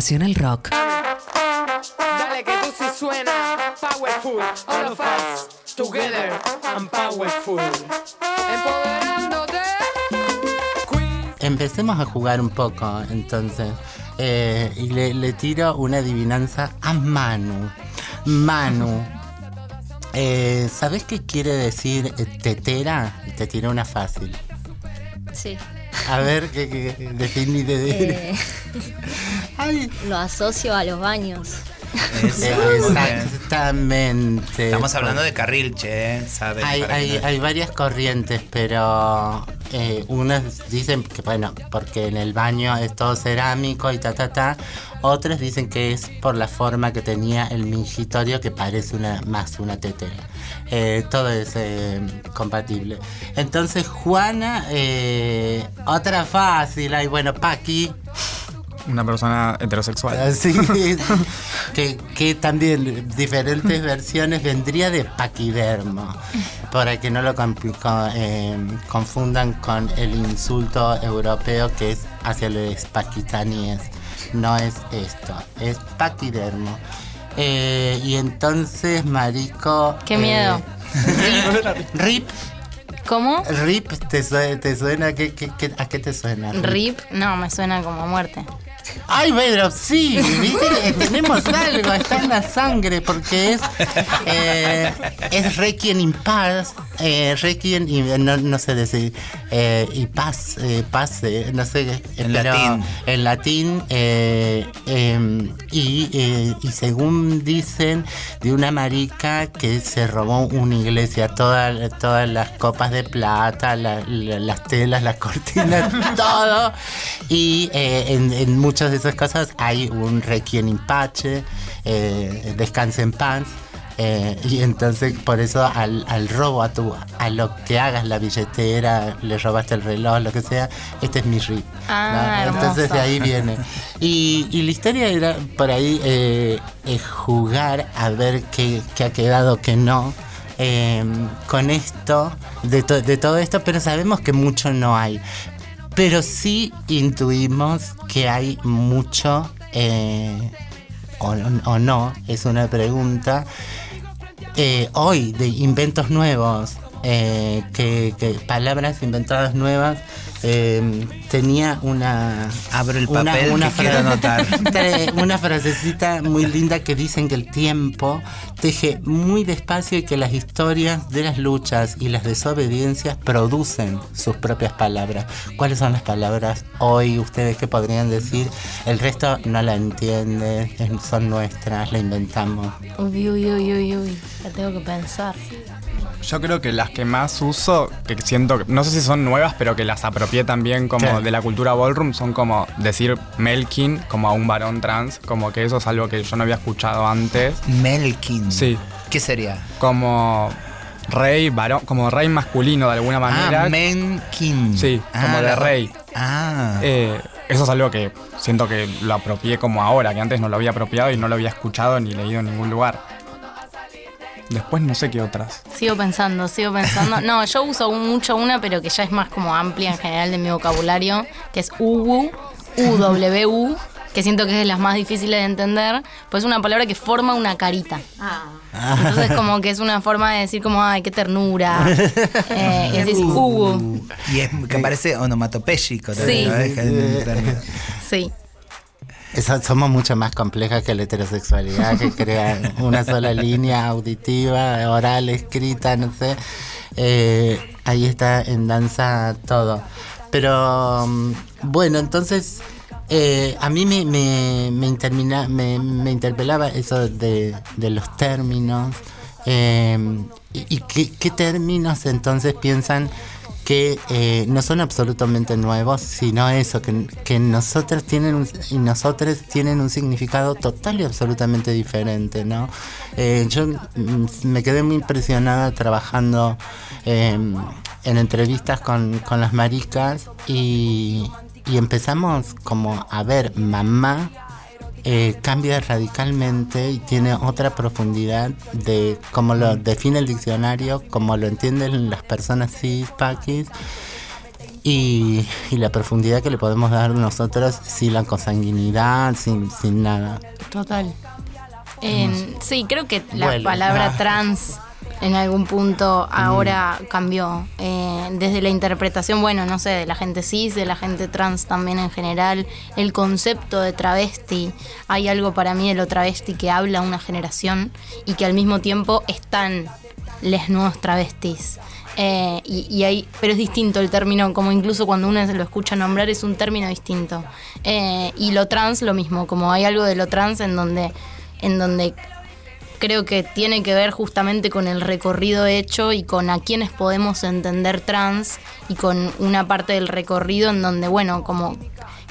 Nacional Rock. Dale que tú sí suena powerful. All of us together and powerful. Empoderándote. Empecemos a jugar un poco, entonces. Eh, y le, le tiro una adivinanza a Manu. Manu. Eh, ¿Sabes qué quiere decir tetera? Y te tiro una fácil. Sí. A ver, ¿qué, qué definí de... Eh, lo asocio a los baños. Exactamente. Estamos hablando de Carrilche, ¿eh? ¿Saben? Hay, hay, que no- hay varias corrientes, pero eh, unas dicen que, bueno, porque en el baño es todo cerámico y ta, ta, ta. Otras dicen que es por la forma que tenía el mingitorio, que parece una más una tetera. Eh, todo es eh, compatible. Entonces, Juana, eh, otra fácil, ay, bueno, Paqui. Una persona heterosexual. Así que, que también diferentes versiones vendría de paquidermo, para que no lo eh, confundan con el insulto europeo que es hacia los pakistaníes. No es esto, es paquidermo. Eh, y entonces, Marico... Qué miedo. Rip. ¿Cómo? Rip, ¿te, sue- te suena? ¿Qué, qué- qué- ¿A qué te suena? Rip, no, me suena como a muerte. Ay, pero sí, ¿viste? Eh, tenemos algo, está en la sangre, porque es, eh, es Requiem in Paz, eh, Requiem y no, no sé decir, eh, y paz, eh, paz, eh, no sé, eh, En pero latín. En latín, eh, eh, y, eh, y según dicen, de una marica que se robó una iglesia, toda- todas las copas de plata, la- la- las telas, las cortinas, todo. Y eh, en, en muchas de esas cosas hay un requiem in pace, eh, descanse en paz. Eh, y entonces por eso al, al robo, a, tu, a lo que hagas la billetera, le robaste el reloj, lo que sea, este es mi rip. Ah, ¿no? Entonces de ahí viene. Y, y la historia era por ahí eh, jugar a ver qué, qué ha quedado, qué no. eh, con esto, de, to- de todo esto, pero sabemos que mucho no hay. Pero sí intuimos que hay mucho, eh, o, o no, es una pregunta, eh, hoy de inventos nuevos, eh, que, que palabras inventadas nuevas. eh, tenía una Abro el papel que quiero anotar. Una frasecita muy linda que dicen que el tiempo teje muy despacio y que las historias de las luchas y las desobediencias producen sus propias palabras. ¿Cuáles son las palabras hoy ustedes que podrían decir? El resto no la entiende, son nuestras, la inventamos. Uy, uy, uy, uy, uy. La tengo que pensar. Yo creo que las que más uso, que siento, que- no sé si son nuevas, pero que las apropié también como de la cultura ballroom, son como decir Melkin como a un varón trans, como que eso es algo que yo no había escuchado antes. Melkin. Sí. ¿Qué sería? Como rey, varón, como rey masculino de alguna manera. Ah, Menkin. Sí, como Ah, de la- rey. Ah. Eh, eso es algo que siento que lo apropié como ahora, que antes no lo había apropiado y no lo había escuchado ni leído en ningún lugar. Después no sé qué otras. Sigo pensando, sigo pensando. No, yo uso mucho una, pero que ya es más como amplia en general de mi vocabulario, que es UWU, UWU, que siento que es de las más difíciles de entender, pues es una palabra que forma una carita. Entonces como que es una forma de decir como, ay, qué ternura. Eh, y decís UWU. Y es que parece onomatopéyico. Sí. ¿no? Sí. Eso- somos mucho más complejas que la heterosexualidad, que crea una sola línea auditiva, oral, escrita, no sé. Eh, ahí está en danza todo. Pero mm, bueno, entonces eh, a mí me, me, me, intermina- me, me interpelaba eso de, de los términos. eh, y qué, términos entonces piensan que eh, no son absolutamente nuevos, sino eso, que, que nosotros tienen un, y nosotros tienen un significado total y absolutamente diferente, ¿no? Eh, yo mm, me quedé muy impresionada trabajando en entrevistas con, con las maricas y, y empezamos como a ver mamá eh, cambia radicalmente y tiene otra profundidad de cómo lo define el diccionario, como lo entienden las personas cis, paquis, y, y la profundidad que le podemos dar nosotros sin la consanguinidad, sin, sin nada. Total. Sí, creo que la palabra Ah. trans en algún punto ahora cambió. Eh, desde la interpretación, bueno, no sé, de la gente cis, de la gente trans también en general, el concepto de travesti. Hay algo para mí de lo travesti que habla una generación y que al mismo tiempo es tan les nuevos travestis. Eh, y, y ahí, pero es distinto el término, como incluso cuando uno se lo escucha nombrar, es un término distinto. Eh, y lo trans, lo mismo, como hay algo de lo trans en donde, en donde creo que tiene que ver justamente con el recorrido hecho y con a quienes podemos entender trans y con una parte del recorrido en donde, bueno, como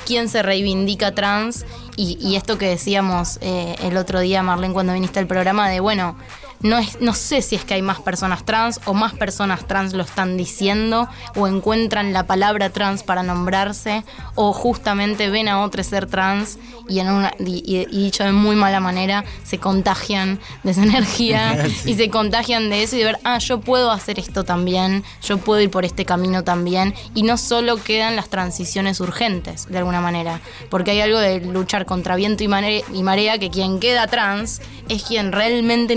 quién se reivindica trans y, y esto que decíamos eh, el otro día, Marlene, cuando viniste al programa, de, bueno, no, es, no sé si es que hay más personas trans o más personas trans lo están diciendo o encuentran la palabra trans para nombrarse o justamente ven a otro ser trans y, en una, y, y- y dicho de muy mala manera se contagian de esa energía Sí. y se contagian de eso y de ver, ah, yo puedo hacer esto también, yo puedo ir por este camino también y no solo quedan las transiciones urgentes de alguna manera, porque hay algo de luchar contra viento y mare- y marea que quien queda trans es quien realmente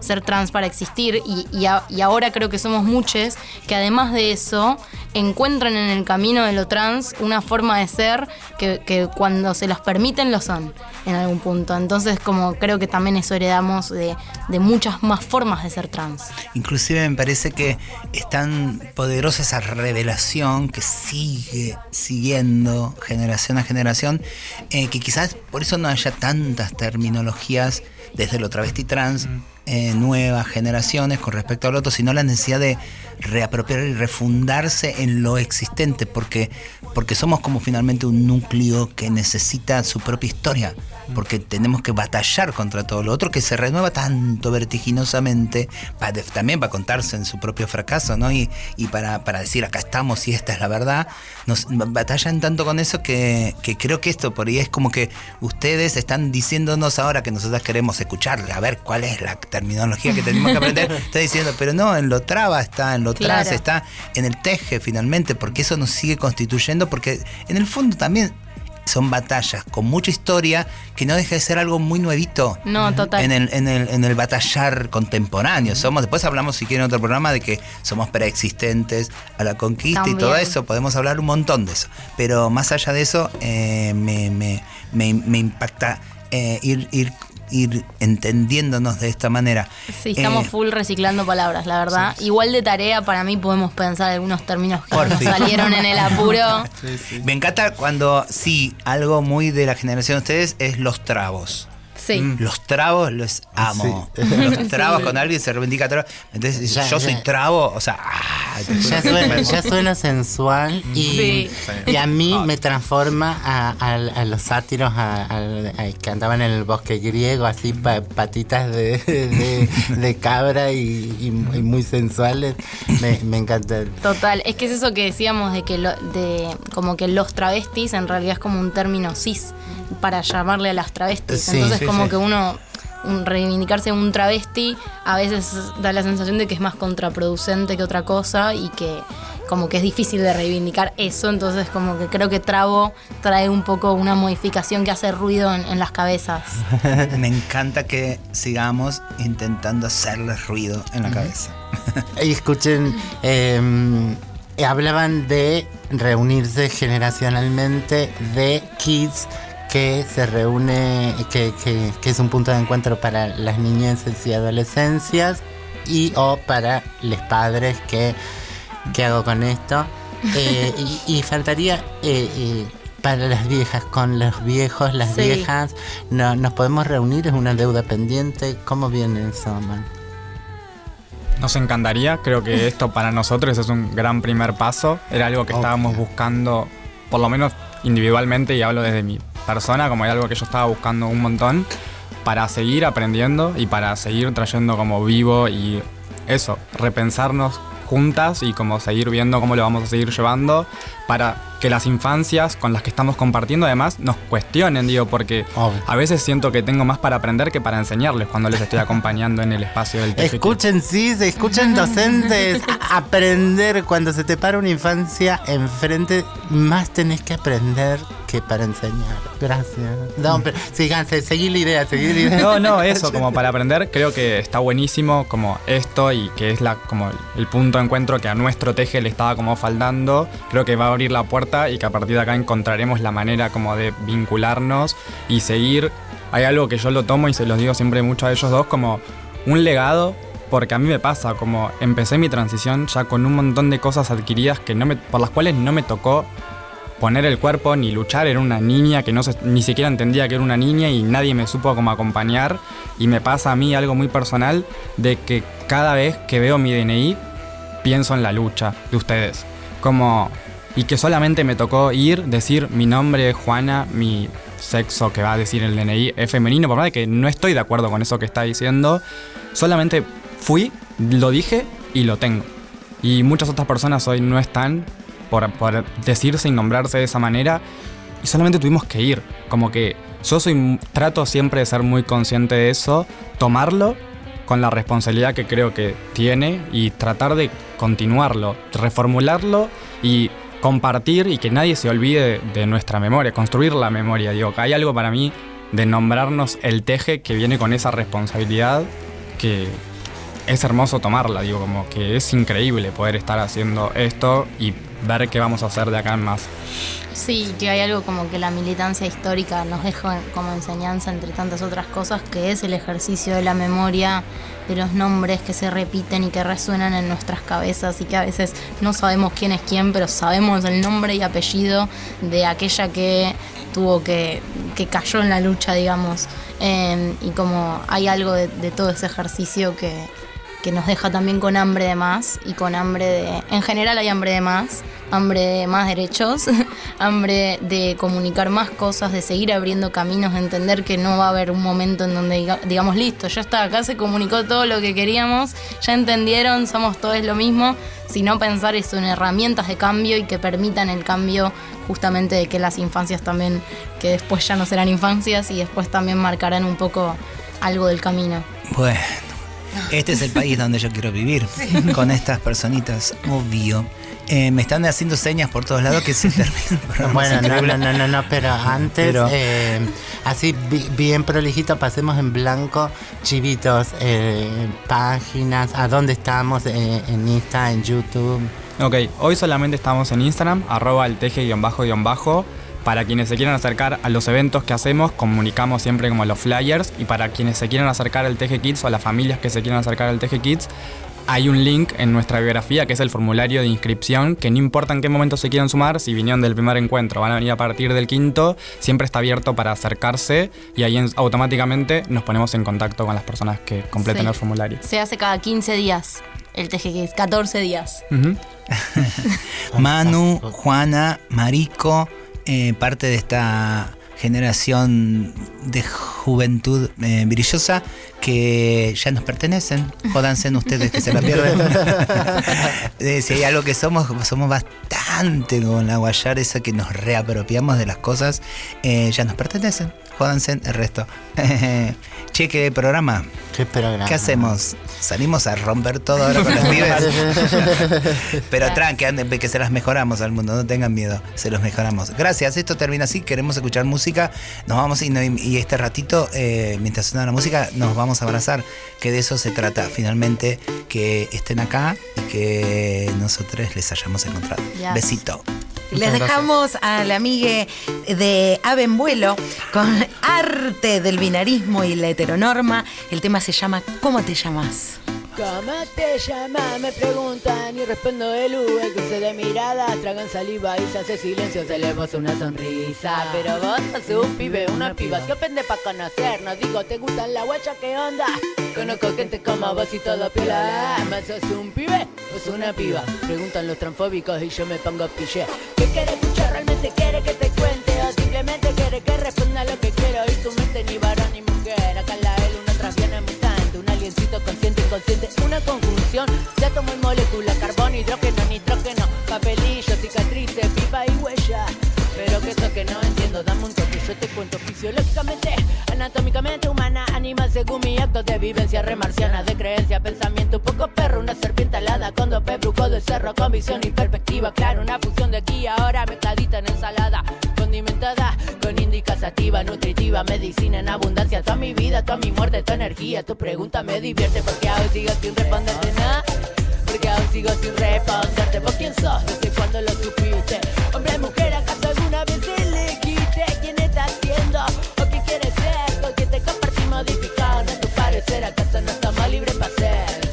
ser trans para existir y, ahora creo que somos muchos que además de eso encuentran en el camino de lo trans una forma de ser que, cuando se los permiten lo son en algún punto. Entonces como creo que también eso heredamos de, de muchas más formas de ser trans. Inclusive me parece que es tan poderosa esa revelación que sigue siguiendo generación a generación, eh, que quizás por eso no haya tantas terminologías desde lo travesti trans, eh, nuevas generaciones con respecto al otro, sino la necesidad de reapropiar y refundarse en lo existente, porque, porque somos como finalmente un núcleo que necesita su propia historia, porque tenemos que batallar contra todo lo otro que se renueva tanto vertiginosamente, para, también para contarse en su propio fracaso, ¿no? Y, y para, para decir acá estamos y esta es la verdad, nos batallan tanto con eso que, que creo que esto por ahí es como que ustedes están diciéndonos ahora que nosotros queremos escucharle, a ver cuál es la terminología que tenemos que aprender, está diciendo, pero no, en lo traba está, en lo Claro. está, en el teje finalmente, porque eso nos sigue constituyendo, porque en el fondo también son batallas con mucha historia que no deja de ser algo muy nuevito. No, total. En el, en el, en el batallar contemporáneo. Somos, después hablamos, si quieren, en otro programa de que somos preexistentes a la conquista y todo eso. Podemos hablar un montón de eso. Pero más allá de eso, eh, me, me- me- me impacta eh, ir, ir, ir entendiéndonos de esta manera. Sí, estamos Eh, full reciclando palabras, la verdad. Igual de tarea para mí podemos pensar algunos términos que Por nos fin. salieron en el apuro. Me encanta cuando, sí, algo muy de la generación de ustedes es los trabos. Sí. Los trabos los amo. Sí. Los trabos, Sí. cuando alguien se reivindica trabo. Entonces, Ya, yo soy trabo, o sea, ah, Ya suena, ya suena sensual y, Sí. y a mí me transforma a, a- a los sátiros a- que andaban en el bosque griego, así pa- patitas de, de- de cabra y, y- y muy sensuales. Me, me encanta. Total, es que es eso que decíamos de que lo- de como que los travestis en realidad es como un término cis para llamarle a las travestis. Sí, Entonces sí, como sí. que uno un reivindicarse un travesti a veces da la sensación de que es más contraproducente que otra cosa y que como que es difícil de reivindicar eso, entonces como que creo que Trabo trae un poco una modificación que hace ruido en, en las cabezas. Me encanta que sigamos intentando hacerles ruido en la cabeza. Y escuchen, eh, hablaban de reunirse generacionalmente de kids que se reúne, que, que- que es un punto de encuentro para las niñeces y adolescencias y o para los padres que, ¿qué hago con esto? Eh, y, y faltaría eh, eh, para las viejas, con los viejos, las Sí. viejas, no, nos podemos reunir, es una deuda pendiente, ¿cómo viene eso, man? Nos encantaría, creo que esto para nosotros es un gran primer paso. Era algo que estábamos buscando, por lo menos individualmente, y hablo desde mi persona, como era algo que yo estaba buscando un montón, para seguir aprendiendo y para seguir trayendo como vivo y eso, repensarnos juntas y como seguir viendo cómo lo vamos a seguir llevando para que las infancias con las que estamos compartiendo además nos cuestionen, digo, porque a veces siento que tengo más para aprender que para enseñarles cuando les estoy acompañando en el espacio del TFQ. Escuchen, sí, se escuchen docentes. Aprender cuando se te para una infancia enfrente, más tenés que aprender que para enseñar. Gracias. No, pero seguí la idea, seguí la idea. No, no, eso, como para aprender, creo que está buenísimo como esto y que es la como el punto de encuentro que a nuestro teje le estaba como faltando. Creo que va a abrir la puerta y que a partir de acá encontraremos la manera como de vincularnos y seguir. Hay algo que yo lo tomo y se los digo siempre mucho a ellos dos como un legado porque a mí me pasa, como empecé mi transición ya con un montón de cosas adquiridas que no me, por las cuales no me tocó poner el cuerpo ni luchar. Era una niña que no se- ni siquiera entendía que era una niña y nadie me supo como acompañar. Y me pasa a mí algo muy personal de que cada vez que veo mi DNI pienso en la lucha de ustedes. Como y que solamente me tocó ir, decir mi nombre Juana, mi sexo que va a decir el DNI es femenino, por más de que no estoy de acuerdo con eso que está diciendo, solamente fui, lo dije y lo tengo. Y muchas otras personas hoy no están por, por decirse y nombrarse de esa manera y solamente tuvimos que ir. Como que yo soy, trato siempre de ser muy consciente de eso, tomarlo con la responsabilidad que creo que tiene y tratar de continuarlo, reformularlo y compartir y que nadie se olvide de nuestra memoria, construir la memoria. Digo, hay algo para mí de nombrarnos el teje que viene con esa responsabilidad que es hermoso tomarla, digo, como que es increíble poder estar haciendo esto y ver qué vamos a hacer de acá en más. Sí, que hay algo como que la militancia histórica nos deja como enseñanza entre tantas otras cosas, que es el ejercicio de la memoria, de los nombres que se repiten y que resuenan en nuestras cabezas y que a veces no sabemos quién es quién, pero sabemos el nombre y apellido de aquella que tuvo que, que cayó en la lucha, digamos. Eh, y como hay algo de, de todo ese ejercicio que, que nos deja también con hambre de más y con hambre de... En general hay hambre de más, hambre de más derechos, hambre de comunicar más cosas, de seguir abriendo caminos, de entender que no va a haber un momento en donde diga- digamos, listo, ya está, acá se comunicó todo lo que queríamos, ya entendieron, somos todos lo mismo, sino pensar eso en herramientas de cambio y que permitan el cambio justamente de que las infancias también, que después ya no serán infancias y después también marcarán un poco algo del camino. Bueno, este es el país donde yo quiero vivir, con estas personitas, obvio. Eh, me están haciendo señas por todos lados que se termina el. Bueno, no, no, no, no, no, pero antes, Pero- eh, así bi- bien prolijito, pasemos en blanco, chivitos, eh, páginas, a dónde estamos, eh, en Insta, en YouTube. Ok, hoy solamente estamos en Instagram, arroba el teje-bajo-bajo. Para quienes se quieran acercar a los eventos que hacemos, comunicamos siempre como los flyers. Y para quienes se quieran acercar al Teje Kids o a las familias que se quieran acercar al Teje Kids, hay un link en nuestra biografía que es el formulario de inscripción, que no importa en qué momento se quieran sumar, si vinieron del primer encuentro, van a venir a partir del quinto, siempre está abierto para acercarse y ahí en- automáticamente nos ponemos en contacto con las personas que completen Sí. el formulario. Se hace cada 15 días el TGX, 14 días. Manu, Juana, Marico, eh, parte de esta generación de juventud eh, brillosa que ya nos pertenecen. Jódanse en ustedes que se la pierden. Eh, si hay algo que somos, somos bastante con la guayar, esa que nos reapropiamos de las cosas, eh, ya nos pertenecen. Jódanse el resto. che, qué programa. ¿Qué programa? ¿Qué hacemos? ¿Salimos a romper todo ahora con los pibes? Pero tranqui, anden, que se las mejoramos al mundo, no tengan miedo, se los mejoramos. Gracias, esto termina así, queremos escuchar música, nos vamos y, este ratito, eh, mientras suena la música, nos vamos a abrazar, que de eso se trata, finalmente, que estén acá y que nosotros les hayamos encontrado. Yes. Besito. Les dejamos a la amiga de Ave en Vuelo con arte del binarismo y la heteronorma. El tema se llama ¿Cómo te llamas? ¿Cómo te llamas? Me preguntan y respondo el. El cruce de miradas, tragan saliva y se hace silencio, se le una sonrisa. Pero vos sos un pibe, una piba. Se ofende pa' conocernos. Digo, ¿te gustan la guacha? ¿Qué onda? Conozco gente como vos y todo piola. ¿Más sos un pibe o sos una piba? Preguntan los transfóbicos y yo me pongo pillé. ¿Qué quiere escuchar? ¿Realmente quiere que te cuente? ¿O simplemente quiere que responda lo que quiero? Y tu mente ni varón consciente. Una conjunción de átomo y molécula. Carbón, hidrógeno, nitrógeno. Papelillo, cicatrices, pipa y huella. Pero que eso que no entiendo, dame un toque, yo te cuento fisiológicamente, anatómicamente humana, animal según mi acto de vivencia remarciana, de creencia, pensamiento, un poco perro, una serpiente alada, con dos pebrucos de cerro, con visión y perspectiva, claro, una fusión de aquí ahora, mezcladita en ensalada, índica sativa, nutritiva, medicina en abundancia, toda mi vida, toda mi muerte, tu energía, tu pregunta me divierte, porque aún sigo sin responderte nada. Porque aún sigo sin responderte ¿Vos quién sos? ¿Desde cuándo lo supiste? Hombre, mujer, ¿acaso alguna vez se le quite? ¿Quién está haciendo? ¿O quién quiere ser? ¿Con quién te compartí modificado? ¿No es tu parecer? ¿Acaso no estamos libres para ser?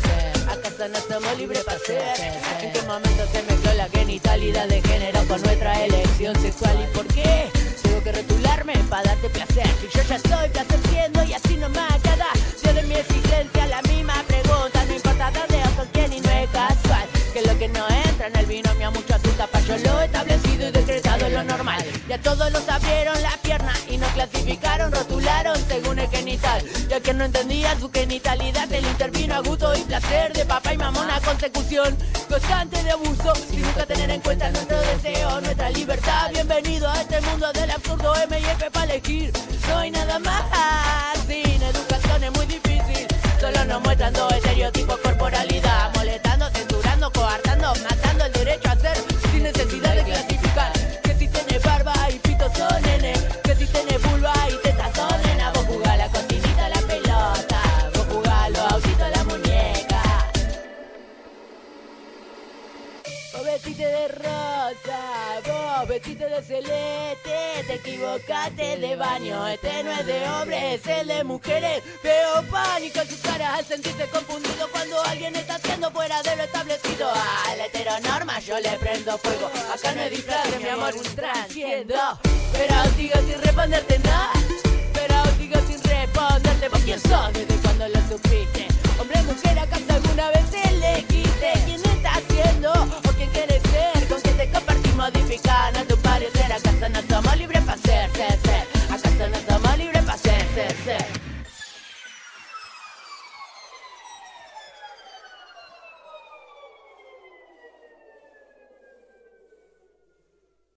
libre para ser. ¿En qué momento se mezcló la genitalidad de género con nuestra elección sexual y lo normal. Ya todos los abrieron la pierna y no clasificaron, rotularon según el genital. Ya que no entendía su genitalidad, él intervino a gusto y placer de papá y mamá una consecución constante de abuso. Sin nunca tener en cuenta nuestro deseo, nuestra libertad. Bienvenido a este mundo del absurdo M y F para elegir. No hay nada más. Sin educación es muy difícil. Solo nos muestran dos estereotipos corporalidad. de celeste, te equivocaste de baño. Este no es de hombres, es el de mujeres. Veo pánico en sus caras al sentirse confundido cuando alguien está haciendo fuera de lo establecido. A la heteronorma yo le prendo fuego. Acá no es disfraz, mi amor, un transciendo. Pero sigo sin responderte nada. Pero sigo sin responderte. ¿Por quién sos? ¿Desde cuando lo supiste? Hombre, mujer, ¿acaso alguna vez elegiste?